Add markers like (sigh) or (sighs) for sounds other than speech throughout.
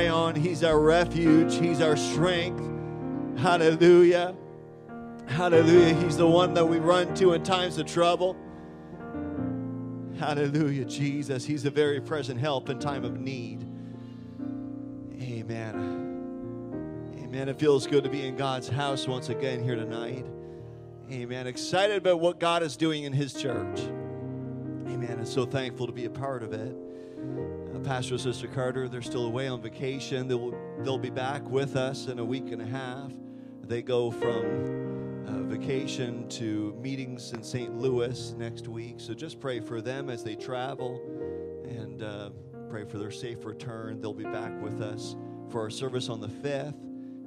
Rely on. He's our refuge. He's our strength. Hallelujah. Hallelujah. He's the one that we run to in times of trouble. Hallelujah, Jesus. He's a very present help in time of need. Amen. Amen. It feels good to be in God's house once again here tonight. Amen. Excited about what God is doing in His church. Amen. And so thankful to be a part of it. Pastor and Sister Carter, they're still away on vacation. They'll, they'll be back with us in a week and a half. They go from uh, vacation to meetings in St. Louis next week. So just pray for them as they travel and uh, pray for their safe return. They'll be back with us for our service on the 5th.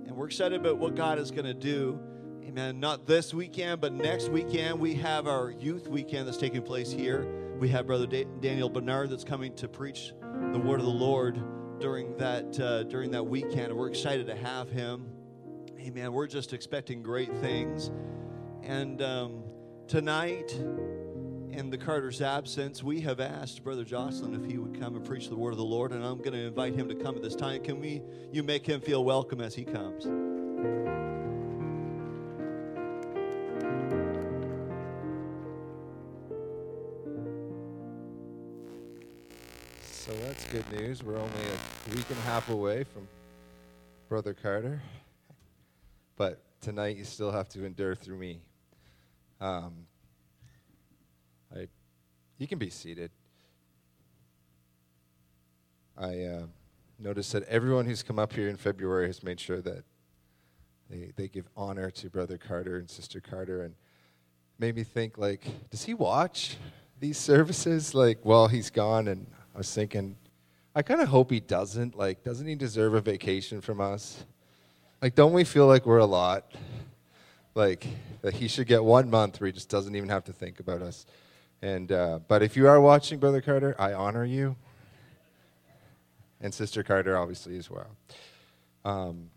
And we're excited about what God is going to do. Amen. Not this weekend, but next weekend, we have our youth weekend that's taking place here. We have Brother da- Daniel Bernard that's coming to preach the word of the Lord during that uh, during that weekend. We're excited to have him. Amen. We're just expecting great things. And um, tonight, in the Carter's absence, we have asked Brother Josselyn if he would come and preach the word of the Lord, and I'm going to invite him to come at this time. Can we? You make him feel welcome as he comes. That's good news. We're only a week and a half away from Brother Carter. But tonight you still have to endure through me. Um, I, you can be seated. I uh, noticed that everyone who's come up here in February has made sure that they, they give honor to Brother Carter and Sister Carter and made me think, like, does he watch these services, like, while he's gone? And I was thinking, I kind of hope he doesn't. Like, doesn't he deserve a vacation from us? Like, don't we feel like we're a lot? Like, that he should get one month where he just doesn't even have to think about us. And, uh, but if you are watching, Brother Carter, I honor you. And Sister Carter, obviously, as well. Um,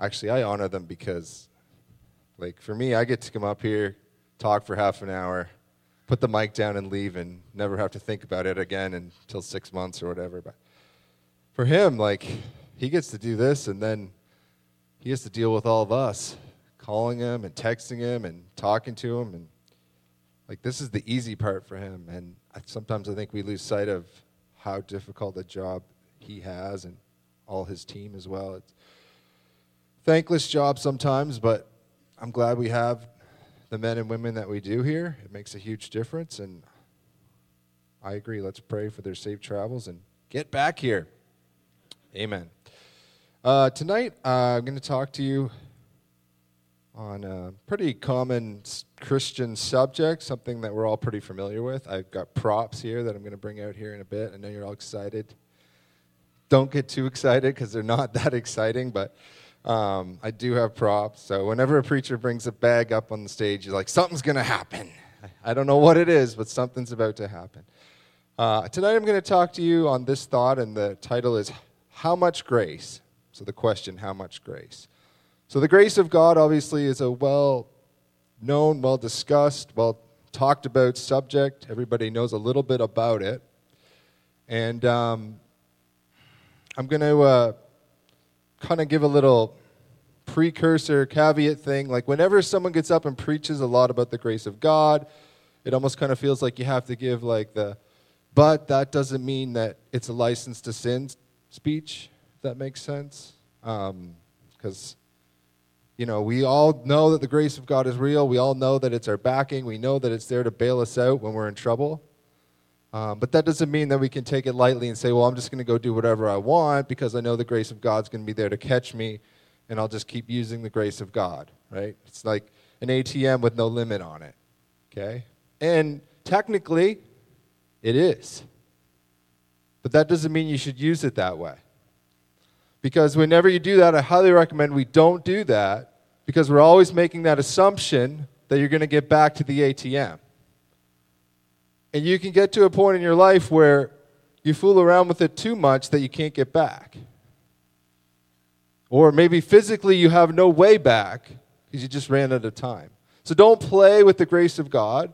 actually, I honor them because, like, for me, I get to come up here, talk for half an hour, put the mic down and leave and never have to think about it again until six months or whatever. But for him, like, he gets to do this and then he has to deal with all of us, calling him and texting him and talking to him. And, like, this is the easy part for him. And sometimes I think we lose sight of how difficult a job he has and all his team as well. It's thankless job sometimes, but I'm glad we have the men and women that we do here. It makes a huge difference, and I agree. Let's pray for their safe travels and get back here. Amen. Uh, tonight, uh, I'm going to talk to you on a pretty common Christian subject, something that we're all pretty familiar with. I've got props here that I'm going to bring out here in a bit. I know you're all excited. Don't get too excited because they're not (laughs) that exciting, but um, I do have props. So whenever a preacher brings a bag up on the stage, you're like, something's going to happen. I don't know what it is, but something's about to happen. Uh, tonight I'm going to talk to you on this thought, and the title is How Much Grace? So the question, How much grace? So the grace of God obviously is a well known, well discussed, well talked about subject. Everybody knows a little bit about it. And um, I'm going to uh, kind of give a little precursor caveat thing. Like, whenever someone gets up and preaches a lot about the grace of God, it almost kind of feels like you have to give, like, the but that doesn't mean that it's a license to sin speech, if that makes sense. Um, because, you know, we all know that the grace of God is real. We all know that it's our backing. We know that it's there to bail us out when we're in trouble. Um, but that doesn't mean that we can take it lightly and say, well, I'm just going to go do whatever I want because I know the grace of God's going to be there to catch me, and I'll just keep using the grace of God, right? It's like an ATM with no limit on it. Okay? And technically, it is. But that doesn't mean you should use it that way. Because whenever you do that, I highly recommend we don't do that because we're always making that assumption that you're going to get back to the ATM. And you can get to a point in your life where you fool around with it too much that you can't get back. Or maybe physically you have no way back because you just ran out of time. So don't play with the grace of God,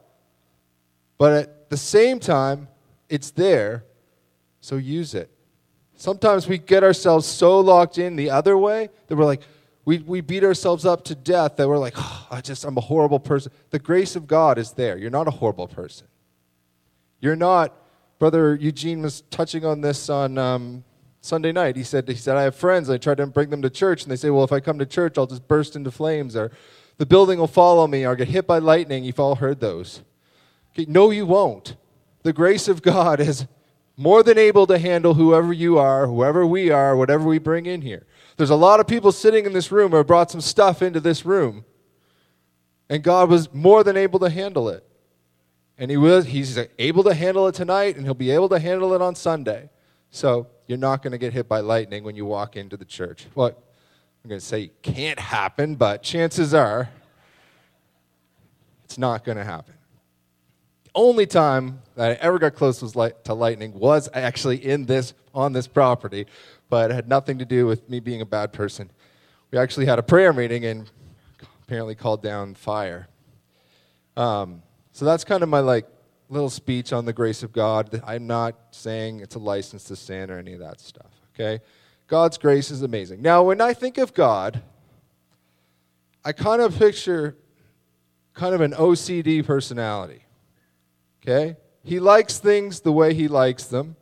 but at the same time, it's there, so use it. Sometimes we get ourselves so locked in the other way that we're like, we, we beat ourselves up to death that we're like, oh, I just, I'm a horrible person. The grace of God is there. You're not a horrible person. You're not, Brother Eugene was touching on this on um, Sunday night. He said, he said, I have friends. I try to bring them to church, and they say, well, if I come to church, I'll just burst into flames, or the building will follow me, or get hit by lightning. You've all heard those. Okay, no, you won't. The grace of God is more than able to handle whoever you are, whoever we are, whatever we bring in here. There's a lot of people sitting in this room who brought some stuff into this room, and God was more than able to handle it. And he was, he's able to handle it tonight, and he'll be able to handle it on Sunday. So you're not going to get hit by lightning when you walk into the church. Well, I'm going to say it can't happen, but chances are it's not going to happen The only time that I ever got close to lightning was actually in this on this property, but it had nothing to do with me being a bad person. We actually had a prayer meeting and apparently called down fire. Um, so that's kind of my like little speech on the grace of God. I'm not saying it's a license to sin or any of that stuff. Okay, God's grace is amazing. Now, when I think of God, I kind of picture kind of an OCD personality. Okay? He likes things the way he likes them.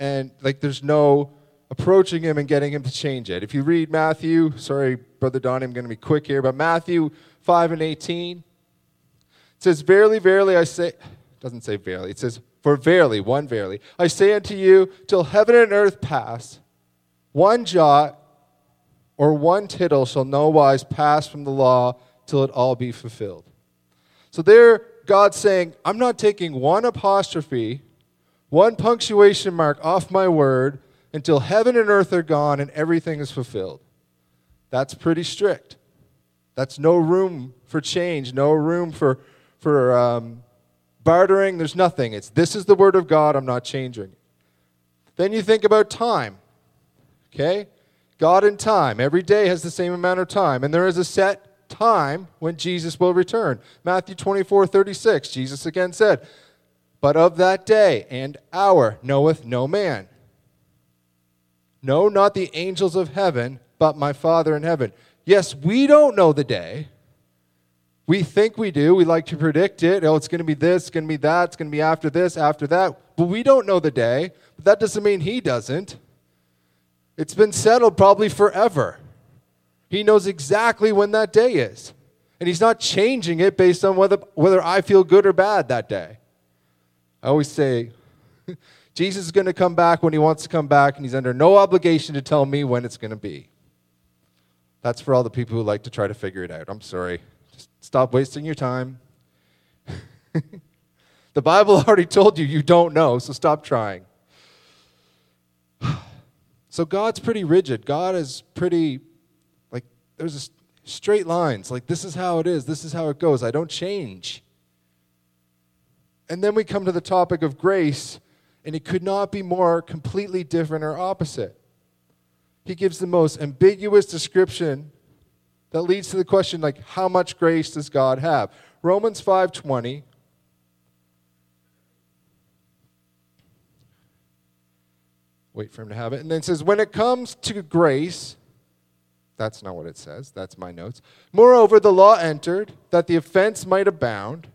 And like there's no approaching him and getting him to change it. If you read Matthew, sorry, Brother Donnie, I'm going to be quick here, but Matthew 5 and 18, it says, Verily, verily, I say, doesn't say verily, it says, For verily, one verily, I say unto you, till heaven and earth pass, one jot or one tittle shall no wise pass from the law till it all be fulfilled. So there God saying, I'm not taking one apostrophe, one punctuation mark off my word until heaven and earth are gone and everything is fulfilled. That's pretty strict. That's no room for change, no room for, for um, bartering. There's nothing. It's this is the word of God, I'm not changing. Then you think about time. Okay? God and time. Every day has the same amount of time, and there is a set time when Jesus will return. Matthew 24, 36, Jesus again said, But of that day and hour knoweth no man. No, not the angels of heaven, but my Father in heaven. Yes, we don't know the day. We think we do. We like to predict it. Oh, it's going to be this, it's going to be that, it's going to be after this, after that. But we don't know the day. But that doesn't mean He doesn't. It's been settled probably forever. He knows exactly when that day is. And He's not changing it based on whether, whether I feel good or bad that day. I always say, (laughs) Jesus is going to come back when He wants to come back, and He's under no obligation to tell me when it's going to be. That's for all the people who like to try to figure it out. I'm sorry. Stop wasting your time. (laughs) the Bible already told you you don't know, so stop trying. (sighs) So God's pretty rigid. God is pretty like, there's straight lines. Like, this is how it is, this is how it goes. I don't change. And then we come to the topic of grace, and it could not be more completely different or opposite. He gives the most ambiguous description that leads to the question like how much grace does God have? Romans 5:20 Wait for him to have it. And then it says when it comes to grace, that's not what it says. That's my notes. Moreover, the law entered that the offense might abound,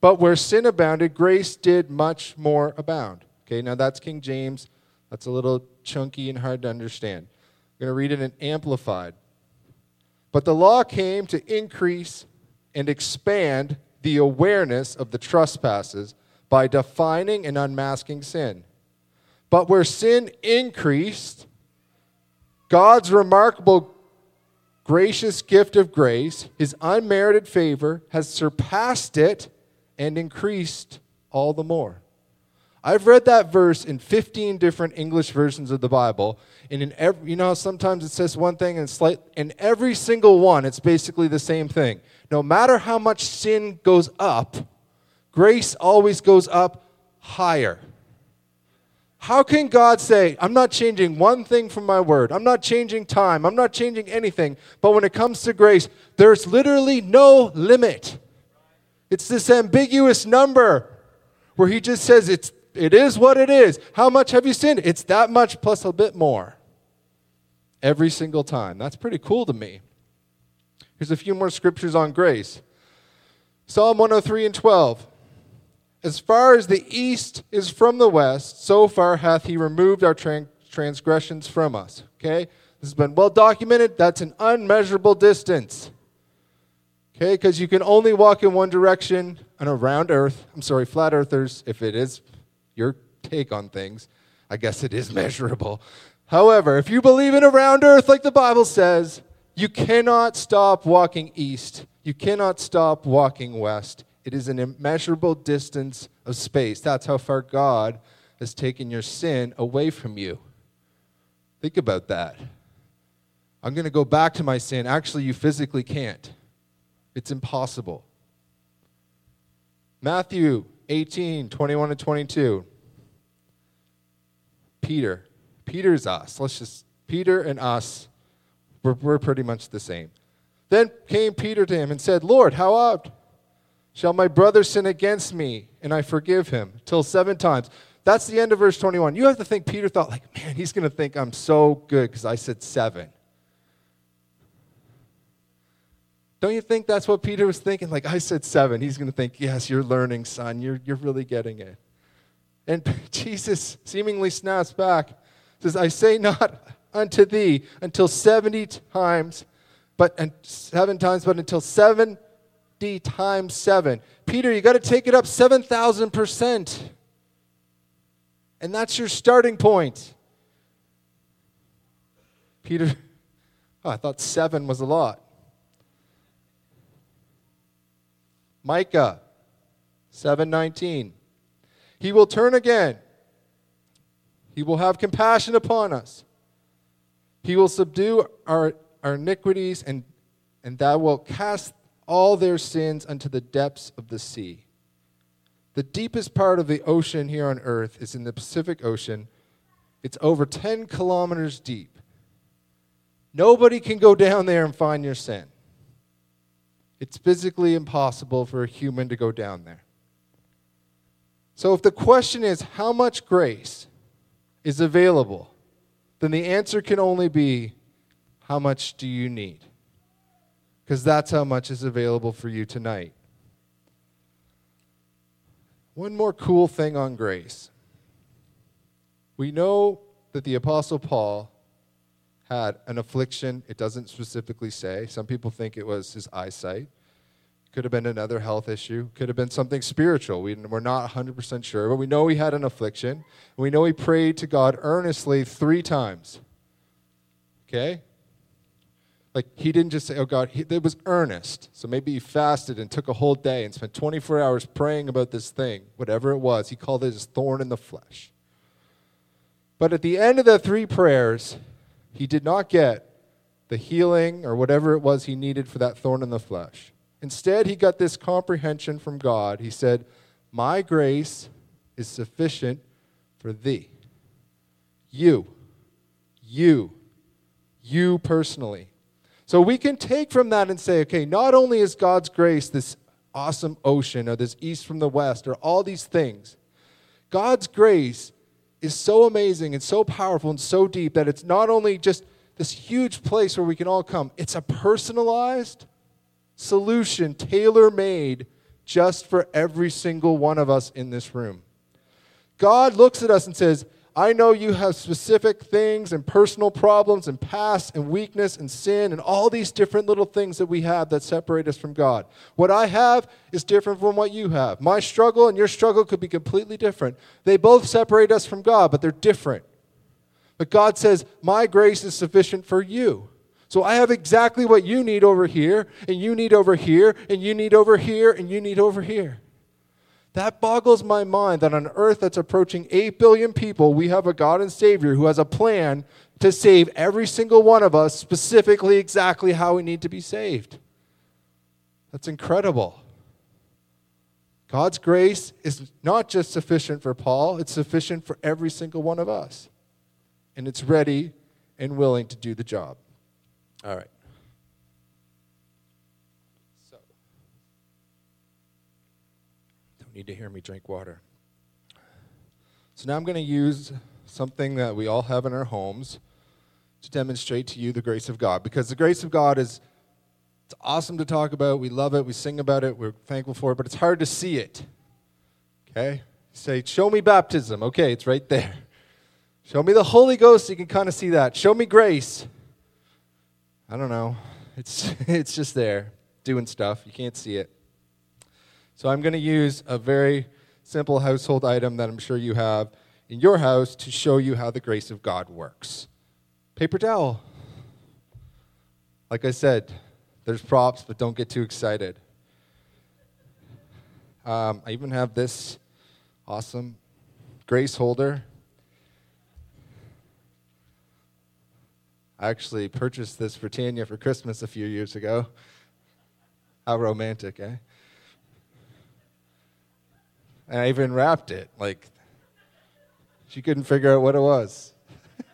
but where sin abounded, grace did much more abound. Okay, now that's King James. That's a little chunky and hard to understand. I'm going to read it in Amplified. But the law came to increase and expand the awareness of the trespasses by defining and unmasking sin. But where sin increased, God's remarkable gracious gift of grace, his unmerited favor, has surpassed it and increased all the more. I've read that verse in 15 different English versions of the Bible, and in every, you know sometimes it says one thing and it's slight, in every single one it's basically the same thing. No matter how much sin goes up, grace always goes up higher. How can God say, I'm not changing one thing from my word? I'm not changing time. I'm not changing anything. But when it comes to grace, there's literally no limit. It's this ambiguous number where he just says it's it is what it is. How much have you sinned? It's that much plus a bit more. Every single time. That's pretty cool to me. Here's a few more scriptures on grace. Psalm 103 and 12. As far as the east is from the west, so far hath he removed our transgressions from us. Okay? This has been well documented. That's an unmeasurable distance. Okay? Because you can only walk in one direction and around earth. I'm sorry, flat earthers, if it is your take on things, I guess it is (laughs) measurable. However, if you believe in a round earth like the Bible says, you cannot stop walking east. You cannot stop walking west. It is an immeasurable distance of space. That's how far God has taken your sin away from you. Think about that. I'm going to go back to my sin. Actually, you physically can't, it's impossible. Matthew 18, 21 and 22. Peter. Peter's us. Let's just, Peter and us, we're, we're pretty much the same. Then came Peter to him and said, Lord, how oft shall my brother sin against me and I forgive him? Till seven times. That's the end of verse 21. You have to think Peter thought, like, man, he's going to think I'm so good because I said seven. Don't you think that's what Peter was thinking? Like, I said seven. He's going to think, yes, you're learning, son. You're, you're really getting it. And (laughs) Jesus seemingly snaps back, says, I say not unto thee until 70 times, but and seven times, but until 70 times seven. Peter, you got to take it up 7,000%. And that's your starting point. Peter, oh, (laughs) I thought seven was a lot. Micah 7:19 he will turn again. He will have compassion upon us. He will subdue our, our iniquities, and, and thou wilt cast all their sins unto the depths of the sea. The deepest part of the ocean here on earth is in the Pacific Ocean. It's over 10 kilometers deep. Nobody can go down there and find your sin. It's physically impossible for a human to go down there. So, if the question is how much grace is available, then the answer can only be how much do you need? Because that's how much is available for you tonight. One more cool thing on grace. We know that the Apostle Paul had an affliction. It doesn't specifically say. Some people think it was his eyesight. Could have been another health issue. Could have been something spiritual. We, we're not 100% sure, but we know he had an affliction. We know he prayed to God earnestly three times. Okay? Like, he didn't just say, oh God, he, it was earnest. So maybe he fasted and took a whole day and spent 24 hours praying about this thing, whatever it was. He called it his thorn in the flesh. But at the end of the three prayers, he did not get the healing or whatever it was he needed for that thorn in the flesh. Instead, he got this comprehension from God. He said, My grace is sufficient for thee. You. You. You personally. So we can take from that and say, okay, not only is God's grace this awesome ocean or this east from the west or all these things, God's grace is so amazing and so powerful and so deep that it's not only just this huge place where we can all come, it's a personalized, solution tailor made just for every single one of us in this room. God looks at us and says, I know you have specific things and personal problems and past and weakness and sin and all these different little things that we have that separate us from God. What I have is different from what you have. My struggle and your struggle could be completely different. They both separate us from God, but they're different. But God says, My grace is sufficient for you. So I have exactly what you need over here, and you need over here, and you need over here, and you need over here. That boggles my mind that on earth that's approaching 8 billion people, we have a God and Savior who has a plan to save every single one of us, specifically exactly how we need to be saved. That's incredible. God's grace is not just sufficient for Paul, it's sufficient for every single one of us. And it's ready and willing to do the job. All right. So, don't need to hear me drink water. So now I'm going to use something that we all have in our homes to demonstrate to you the grace of God. Because the grace of God is it's awesome to talk about. We love it. We sing about it. We're thankful for it, but it's hard to see it. Okay? You say, Show me baptism. Okay, it's right there. Show me the Holy Ghost. You can kind of see that. Show me grace. I don't know. It's, (laughs) it's just there doing stuff. You can't see it. So I'm going to use a very simple household item that I'm sure you have in your house to show you how the grace of God works. Paper towel. Like I said, there's props, but don't get too excited. Um, I even have this awesome grace holder. I actually purchased this for Tanya for Christmas a few years ago. How romantic, eh? And I even wrapped it. Like, she couldn't figure out what it was. (laughs)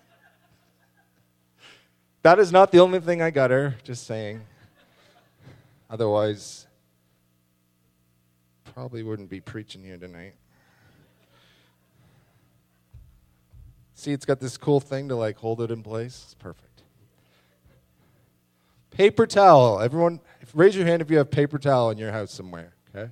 that is not the only thing I got her, just saying. Otherwise, probably wouldn't be preaching here tonight. See, it's got this cool thing to like hold it in place. It's perfect. Paper towel. Everyone, raise your hand if you have paper towel in your house somewhere, okay?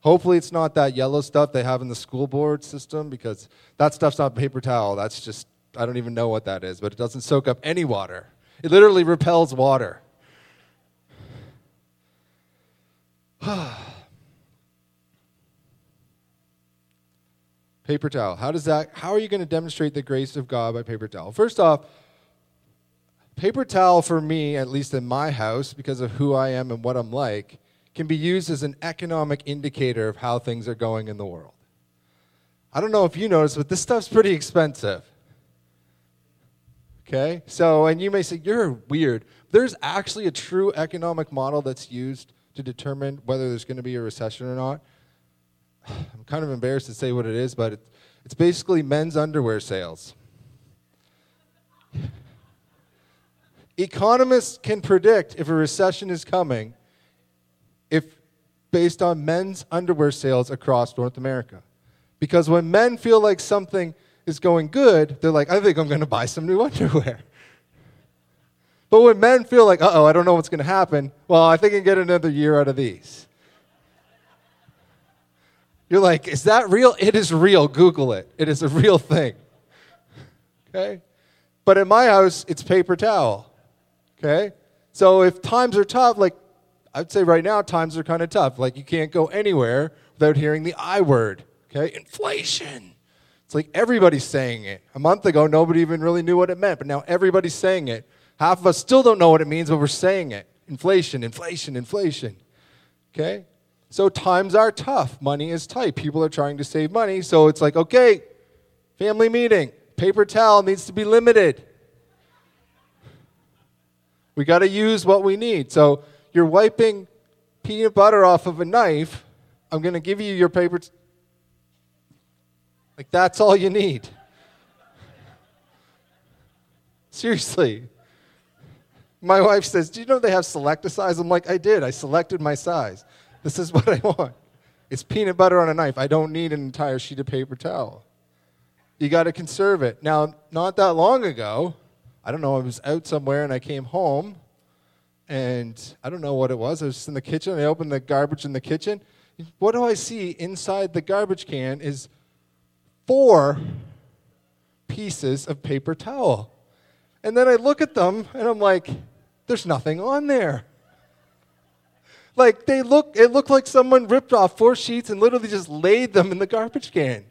Hopefully, it's not that yellow stuff they have in the school board system because that stuff's not paper towel. That's just, I don't even know what that is, but it doesn't soak up any water. It literally repels water. (sighs) paper towel. How does that how are you going to demonstrate the grace of God by paper towel? First off, paper towel for me, at least in my house because of who I am and what I'm like, can be used as an economic indicator of how things are going in the world. I don't know if you noticed, but this stuff's pretty expensive. Okay? So, and you may say, you're weird. There's actually a true economic model that's used to determine whether there's going to be a recession or not. (sighs) I'm kind of embarrassed to say what it is, but it's basically men's underwear sales. Economists can predict if a recession is coming if based on men's underwear sales across North America. Because when men feel like something is going good, they're like, I think I'm going to buy some new (laughs) underwear. But when men feel like, uh oh, I don't know what's going to happen, well, I think I can get another year out of these. You're like, is that real? It is real. Google it. It is a real thing. Okay? But in my house, it's paper towel. Okay? So if times are tough, like I'd say right now, times are kind of tough. Like you can't go anywhere without hearing the I word. Okay? Inflation. It's like everybody's saying it. A month ago, nobody even really knew what it meant, but now everybody's saying it. Half of us still don't know what it means, but we're saying it. Inflation, inflation, inflation. Okay? So times are tough. Money is tight. People are trying to save money. So it's like, okay, family meeting. Paper towel needs to be limited. We got to use what we need. So you're wiping peanut butter off of a knife. I'm going to give you your paper. T- like, that's all you need. Seriously. My wife says, Do you know they have select a size? I'm like, I did. I selected my size. This is (laughs) what I want. It's peanut butter on a knife. I don't need an entire sheet of paper towel. You got to conserve it. Now, not that long ago, I don't know, I was out somewhere and I came home and I don't know what it was. I was in the kitchen. I opened the garbage in the kitchen. What do I see inside the garbage can is four pieces of paper towel. And then I look at them and I'm like, there's nothing on there. Like they look, it looked like someone ripped off four sheets and literally just laid them in the garbage can.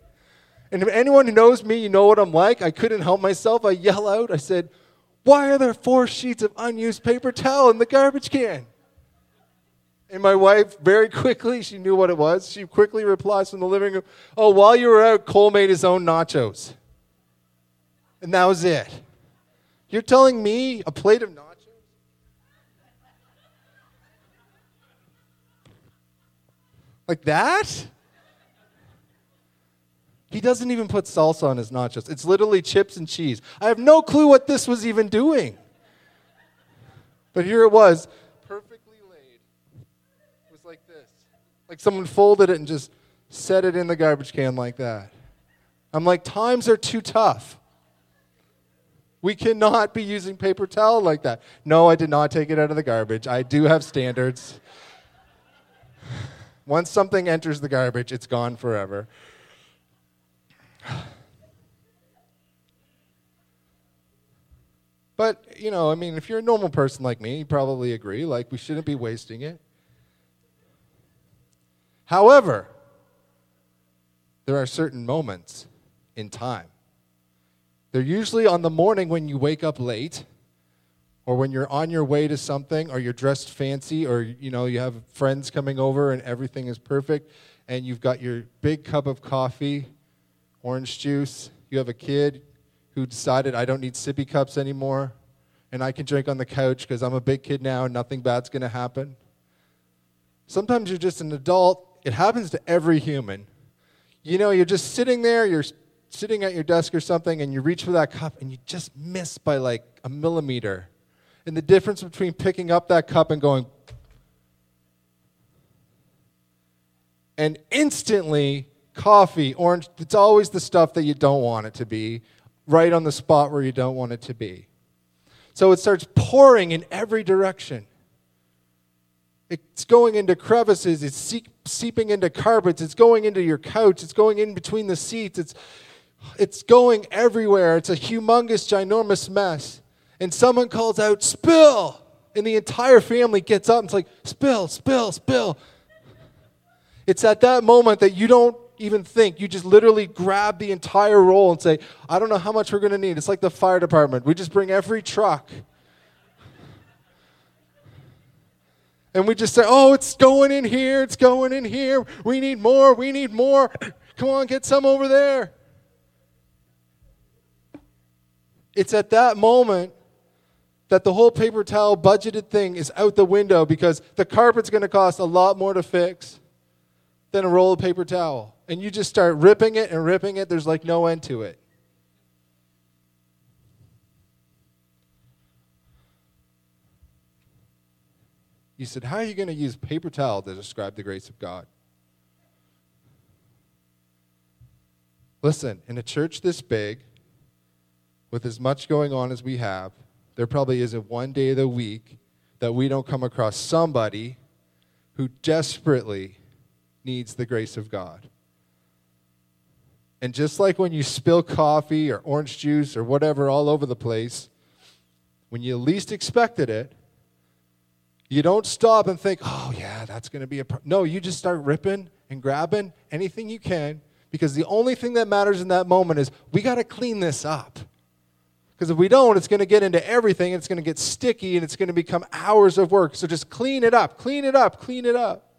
And if anyone who knows me, you know what I'm like. I couldn't help myself. I yell out. I said, "Why are there four sheets of unused paper towel in the garbage can?" And my wife, very quickly, she knew what it was. She quickly replies from the living room, Oh, while you were out, Cole made his own nachos. And that was it. You're telling me a plate of nachos? Like that? He doesn't even put salsa on his nachos. It's literally chips and cheese. I have no clue what this was even doing. But here it was, perfectly laid. It was like this. Like someone folded it and just set it in the garbage can like that. I'm like, times are too tough. We cannot be using paper towel like that. No, I did not take it out of the garbage. I do have standards. Once something enters the garbage, it's gone forever. But, you know, I mean, if you're a normal person like me, you probably agree, like, we shouldn't be wasting it. However, there are certain moments in time. They're usually on the morning when you wake up late, or when you're on your way to something, or you're dressed fancy, or, you know, you have friends coming over and everything is perfect, and you've got your big cup of coffee, orange juice, you have a kid, who decided I don't need sippy cups anymore and I can drink on the couch because I'm a big kid now and nothing bad's going to happen. Sometimes you're just an adult. It happens to every human. You know, you're just sitting there, you're sitting at your desk or something, and you reach for that cup and you just miss by like a millimeter. And the difference between picking up that cup and going, and instantly, coffee, orange, it's always the stuff that you don't want it to be right on the spot where you don't want it to be. So it starts pouring in every direction. It's going into crevices, it's seeping into carpets, it's going into your couch, it's going in between the seats, it's, it's going everywhere. It's a humongous, ginormous mess. And someone calls out, spill! And the entire family gets up and it's like, spill, spill, spill. It's at that moment that you don't even think. You just literally grab the entire roll and say, I don't know how much we're going to need. It's like the fire department. We just bring every truck. And we just say, oh, it's going in here, it's going in here. We need more, we need more. Come on, get some over there. It's at that moment that the whole paper towel budgeted thing is out the window because the carpet's going to cost a lot more to fix than a roll of paper towel. And you just start ripping it and ripping it, there's like no end to it. You said, How are you going to use paper towel to describe the grace of God? Listen, in a church this big, with as much going on as we have, there probably isn't one day of the week that we don't come across somebody who desperately needs the grace of God. And just like when you spill coffee or orange juice or whatever all over the place, when you least expected it, you don't stop and think, oh, yeah, that's going to be a. Pro-. No, you just start ripping and grabbing anything you can because the only thing that matters in that moment is we got to clean this up. Because if we don't, it's going to get into everything it's going to get sticky and it's going to become hours of work. So just clean it up, clean it up, clean it up.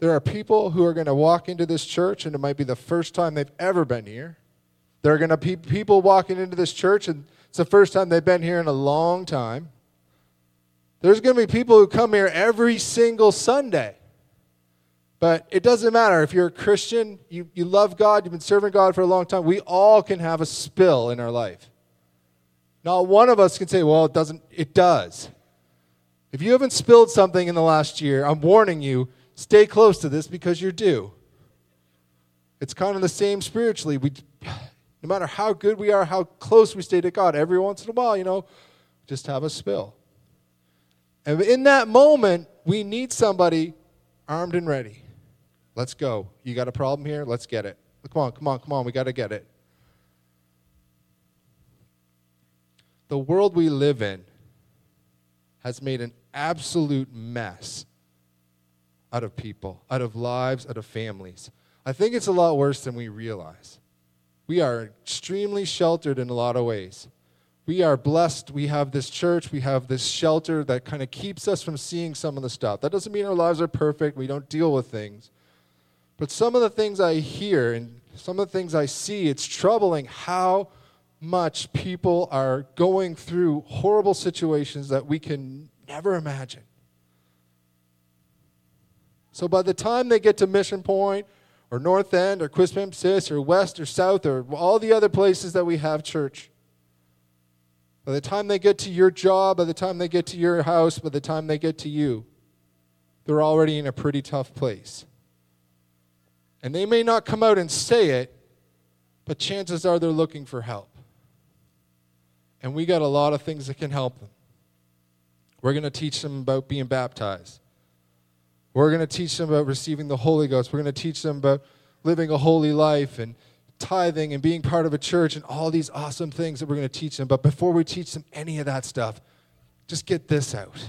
There are people who are going to walk into this church, and it might be the first time they've ever been here. There are going to be people walking into this church, and it's the first time they've been here in a long time. There's going to be people who come here every single Sunday. But it doesn't matter. If you're a Christian, you, you love God, you've been serving God for a long time, we all can have a spill in our life. Not one of us can say, well, it doesn't. It does. If you haven't spilled something in the last year, I'm warning you, Stay close to this because you're due. It's kind of the same spiritually. We, no matter how good we are, how close we stay to God, every once in a while, you know, just have a spill. And in that moment, we need somebody armed and ready. Let's go. You got a problem here? Let's get it. Come on, come on, come on. We got to get it. The world we live in has made an absolute mess out of people, out of lives, out of families. I think it's a lot worse than we realize. We are extremely sheltered in a lot of ways. we are blessed. We have this church, we have this shelter that kind of keeps us from seeing some of the stuff. That doesn't mean our lives are perfect, we don't deal with things. But some of the things I hear and some of the things I see, it's troubling how much people are going through horrible situations that we can never imagine. So by the time they get to Mission Point or North End or Quispamsis or West or South or all the other places that we have church, by the time they get to your job, by the time they get to your house, by the time they get to you, they're already in a pretty tough place. And they may not come out and say it, but chances are they're looking for help. And we got a lot of things that can help them. We're going to teach them about being baptized. We're going to teach them about receiving the Holy Ghost. We're going to teach them about living a holy life and tithing and being part of a church and all these awesome things that we're going to teach them. But before we teach them any of that stuff, just get this out.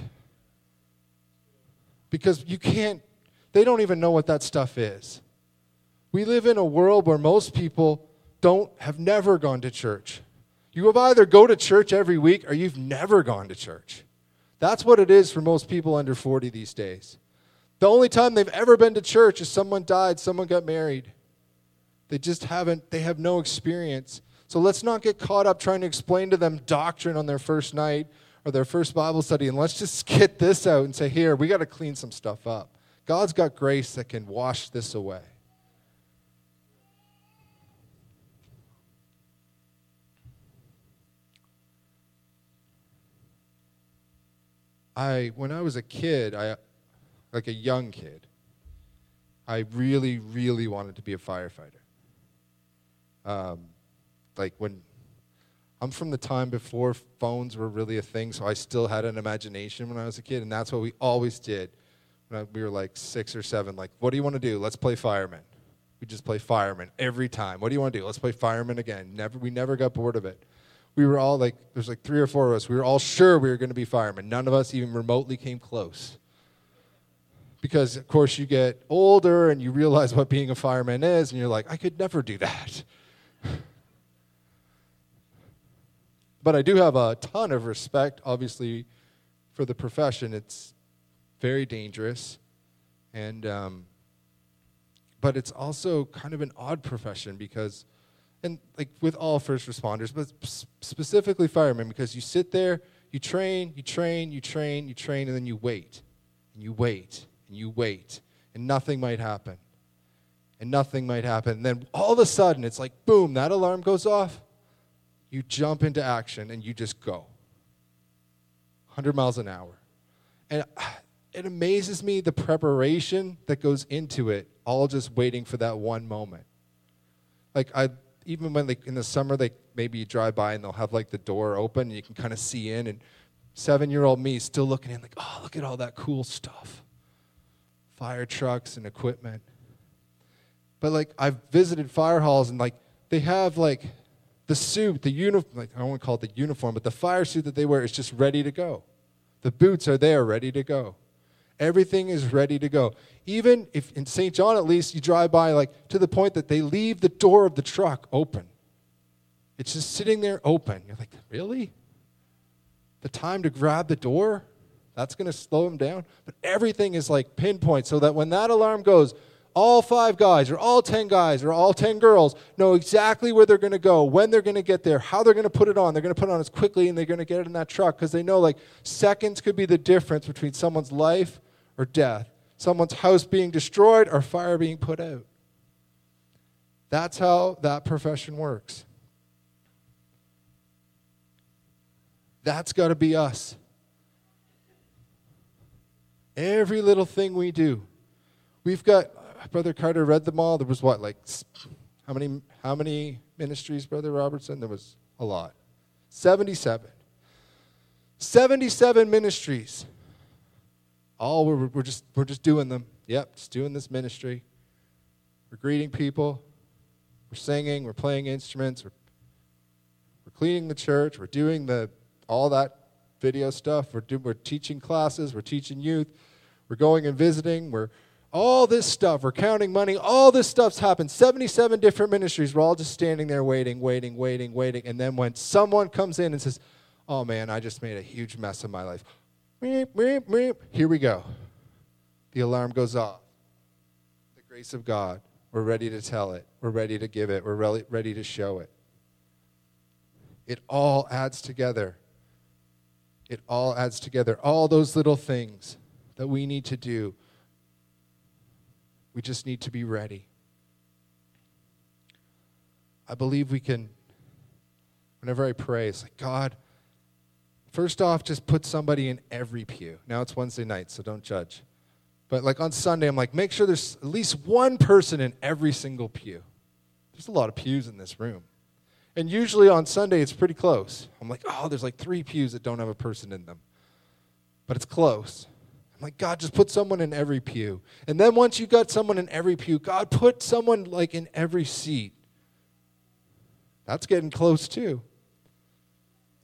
Because you can't, they don't even know what that stuff is. We live in a world where most people don't have never gone to church. You have either go to church every week or you've never gone to church. That's what it is for most people under 40 these days. The only time they've ever been to church is someone died, someone got married. They just haven't, they have no experience. So let's not get caught up trying to explain to them doctrine on their first night or their first Bible study. And let's just (laughs) get this out and say, here, we got to clean some stuff up. God's got grace that can wash this away. I, when I was a kid, I, like a young kid, I really, really wanted to be a firefighter. Um, like when I'm from the time before phones were really a thing, so I still had an imagination when I was a kid, and that's what we always did when I, we were like six or seven. Like, what do you want to do? Let's play fireman. We just play fireman every time. What do you want to do? Let's play fireman again. Never, we never got bored of it. We were all like, there's like three or four of us. We were all sure we were going to be firemen. None of us even remotely came close because of course you get older and you realize what being a fireman is and you're like i could never do that. But i do have a ton of respect obviously for the profession. It's very dangerous and um, but it's also kind of an odd profession because and like with all first responders but specifically firemen because you sit there you train you train you train you train and then you wait and you wait and you wait, and nothing might happen. And nothing might happen. And then all of a sudden, it's like, boom, that alarm goes off. You jump into action and you just go 100 miles an hour. And uh, it amazes me the preparation that goes into it, all just waiting for that one moment. Like, I even when like in the summer they maybe you drive by and they'll have like the door open and you can kind of see in and seven year old me still looking in like oh look at all that cool stuff fire trucks and equipment. But like I've visited fire halls and like they have like the suit, the uniform, like I don't want to call it the uniform, but the fire suit that they wear is just ready to go. The boots are there ready to go. Everything is ready to go. Even if in St. John at least you drive by like to the point that they leave the door of the truck open. It's just sitting there open. You're like, "Really? The time to grab the door?" That's going to slow them down. But everything is like pinpoint so that when that alarm goes, all five guys or all 10 guys or all 10 girls know exactly where they're going to go, when they're going to get there, how they're going to put it on. They're going to put it on as quickly and they're going to get it in that truck because they know like seconds could be the difference between someone's life or death, someone's house being destroyed or fire being put out. That's how that profession works. That's got to be us. Every little thing we do. We've got, Brother Carter read them all. There was what, like, how many, how many ministries, Brother Robertson? There was a lot. 77. 77 ministries. All we're, we're, just, we're just doing them. Yep, just doing this ministry. We're greeting people. We're singing. We're playing instruments. We're, we're cleaning the church. We're doing the, all that video stuff. We're, do, we're teaching classes, we're teaching youth, we're going and visiting, we're all this stuff. We're counting money. All this stuff's happened. 77 different ministries. We're all just standing there waiting, waiting, waiting, waiting. And then when someone comes in and says, Oh man, I just made a huge mess of my life. Meep, meep, meep. Here we go. The alarm goes off. The grace of God. We're ready to tell it. We're ready to give it. We're re- ready to show it. It all adds together. It all adds together. All those little things that we need to do we just need to be ready. I believe we can, whenever I pray, it's like, God, first off, just put somebody in every pew. Now it's Wednesday night, so don't judge. But like on Sunday, I'm like, make sure there's at least one person in every single pew. There's a lot of pews in this room. And usually on Sunday, it's pretty close. I'm like, oh, there's like three pews that don't have a person in them. But it's close. I'm like, God, just put someone in every pew. And then once you got someone in every pew, God, put someone like in every seat. That's getting close too.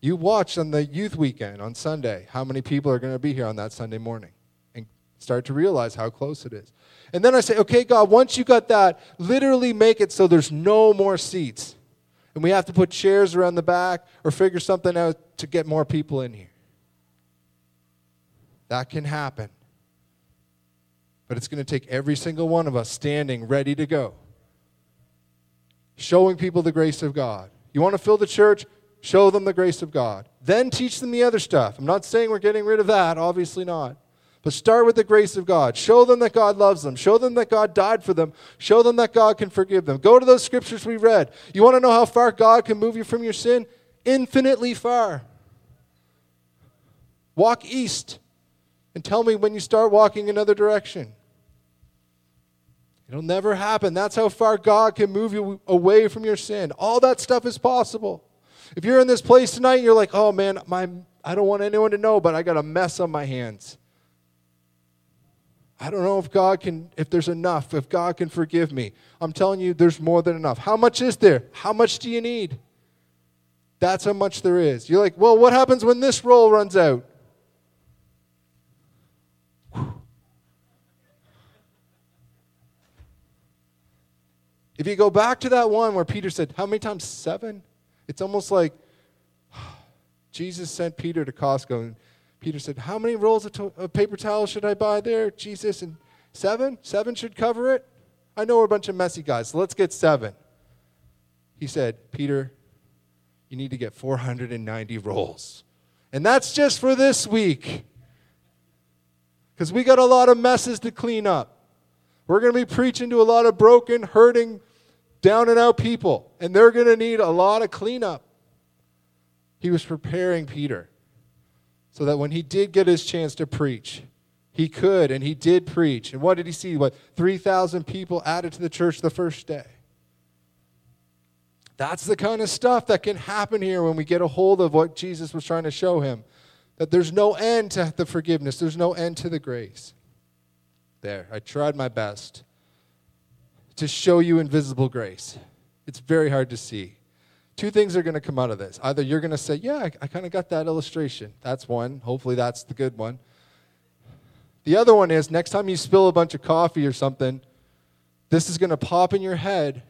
You watch on the youth weekend on Sunday how many people are going to be here on that Sunday morning and start to realize how close it is. And then I say, okay, God, once you got that, literally make it so there's no more seats. And we have to put chairs around the back or figure something out to get more people in here. That can happen. But it's going to take every single one of us standing ready to go. Showing people the grace of God. You want to fill the church? Show them the grace of God. Then teach them the other stuff. I'm not saying we're getting rid of that, obviously not. But start with the grace of God. Show them that God loves them. Show them that God died for them. Show them that God can forgive them. Go to those scriptures we read. You want to know how far God can move you from your sin? Infinitely far. Walk east and tell me when you start walking another direction. It'll never happen. That's how far God can move you away from your sin. All that stuff is possible. If you're in this place tonight you're like, oh man, my, I don't want anyone to know, but I got a mess on my hands. I don't know if God can, if there's enough, if God can forgive me. I'm telling you, there's more than enough. How much is there? How much do you need? That's how much there is. You're like, well, what happens when this roll runs out? If you go back to that one where Peter said, How many times? Seven? It's almost like (sighs) Jesus sent Peter to Costco and Peter said, How many rolls of, to- of paper towels should I buy there, Jesus? And seven? Seven should cover it? I know we're a bunch of messy guys, so let's get seven. He said, Peter, you need to get 490 rolls. And that's just for this week. Because we got a lot of messes to clean up. We're going to be preaching to a lot of broken, hurting, down and out people, and they're going to need a lot of cleanup. He was preparing Peter so that when he did get his chance to preach, he could and he did preach. And what did he see? What, 3,000 people added to the church the first day. That's the kind of stuff that can happen here when we get a hold of what Jesus was trying to show him. That there's no end to the forgiveness, there's no end to the grace. There, I tried my best to show you invisible grace. It's very hard to see. Two things are going to come out of this. Either you're going to say, Yeah, I, I kind of got that illustration. That's one. Hopefully, that's the good one. The other one is next time you spill a bunch of coffee or something, this is going to pop in your head.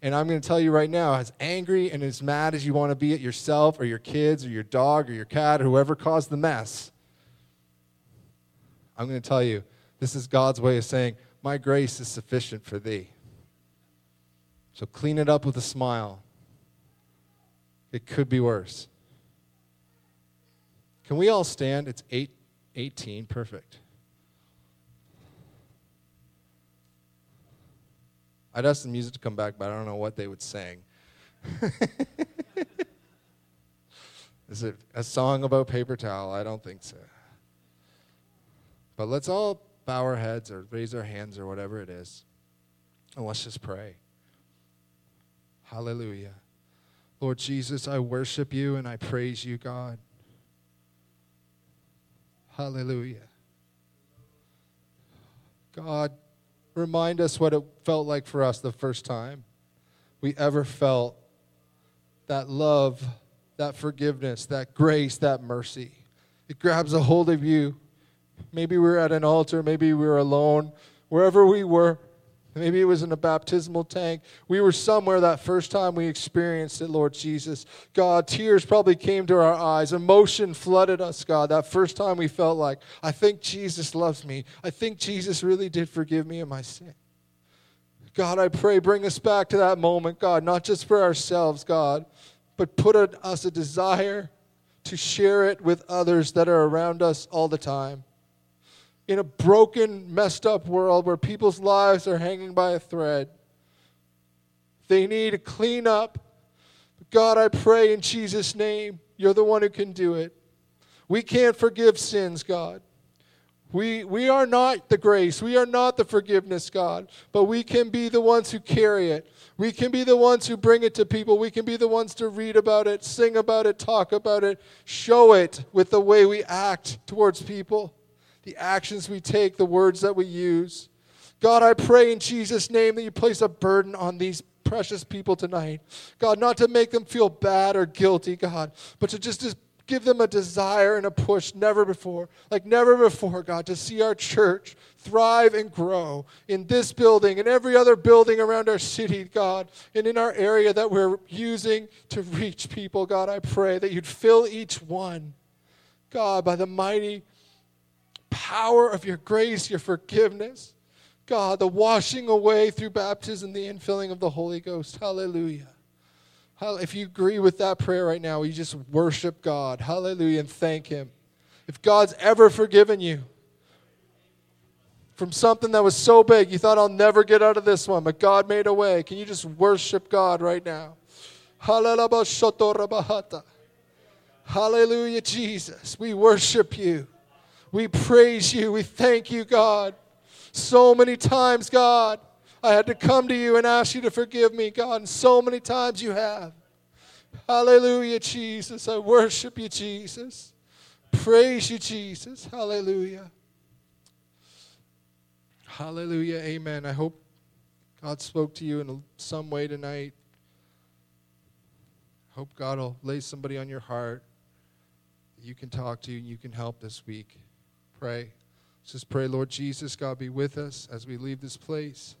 And I'm going to tell you right now, as angry and as mad as you want to be at yourself or your kids or your dog or your cat or whoever caused the mess, I'm going to tell you, this is God's way of saying, My grace is sufficient for thee. So clean it up with a smile. It could be worse. Can we all stand? It's 8 18. Perfect. I'd ask the music to come back, but I don't know what they would sing. (laughs) Is it a song about paper towel? I don't think so. But let's all bow our heads or raise our hands or whatever it is. And let's just pray. Hallelujah. Lord Jesus, I worship you and I praise you, God. Hallelujah. God, remind us what it felt like for us the first time we ever felt that love, that forgiveness, that grace, that mercy. It grabs a hold of you Maybe we were at an altar, maybe we were alone, wherever we were. Maybe it was in a baptismal tank. We were somewhere that first time we experienced it, Lord Jesus. God, tears probably came to our eyes. Emotion flooded us, God. That first time we felt like, I think Jesus loves me. I think Jesus really did forgive me of my sin. God, I pray, bring us back to that moment, God, not just for ourselves, God, but put us a desire to share it with others that are around us all the time in a broken, messed up world where people's lives are hanging by a thread. They need to clean up. God, I pray in Jesus' name, you're the one who can do it. We can't forgive sins, God. We, we are not the grace. We are not the forgiveness, God. But we can be the ones who carry it. We can be the ones who bring it to people. We can be the ones to read about it, sing about it, talk about it, show it with the way we act towards people the actions we take, the words that we use. God, I pray in Jesus' name that you place a burden on these precious people tonight. God, not to make them feel bad or guilty, God, but to just, just give them a desire and a push never before, like never before, God, to see our church thrive and grow in this building and every other building around our city, God, and in our area that we're using to reach people. God, I pray that you'd fill each one, God, by the mighty power of your grace, your forgiveness. God, the washing away through baptism, the infilling of the Holy Ghost. Hallelujah. If you agree with that prayer right now, you just worship God. Hallelujah and thank Him. If God's ever forgiven you from something that was so big, you thought, I'll never get out of this one, but God made a way. Can you just worship God right now? Hallelujah, Jesus. We worship you. We praise you. We thank you, God. So many times, God, I had to come to you and ask you to forgive me, God, and so many times you have. Hallelujah, Jesus. I worship you, Jesus. Praise you, Jesus. Hallelujah. Hallelujah. Amen. I hope God spoke to you in some way tonight. Hope God will lay somebody on your heart you can talk to and you can help this week pray. Let's just pray, Lord Jesus, God, be with us as we leave this place.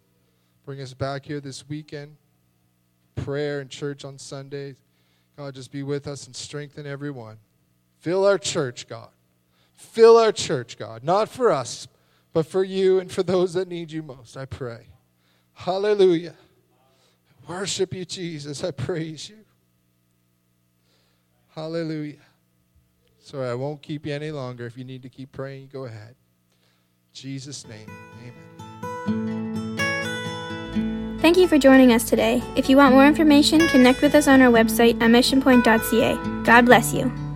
Bring us back here this weekend. Prayer and church on Sundays. God, just be with us and strengthen everyone. Fill our church, God. Fill our church, God. Not for us, but for you and for those that need you most, I pray. Hallelujah. Worship you, Jesus. I praise you. Hallelujah. Sorry, I won't keep you any longer. If you need to keep praying, go ahead. In Jesus' name, amen. Thank you for joining us today. If you want more information, connect with us on our website at missionpoint.ca. God bless you.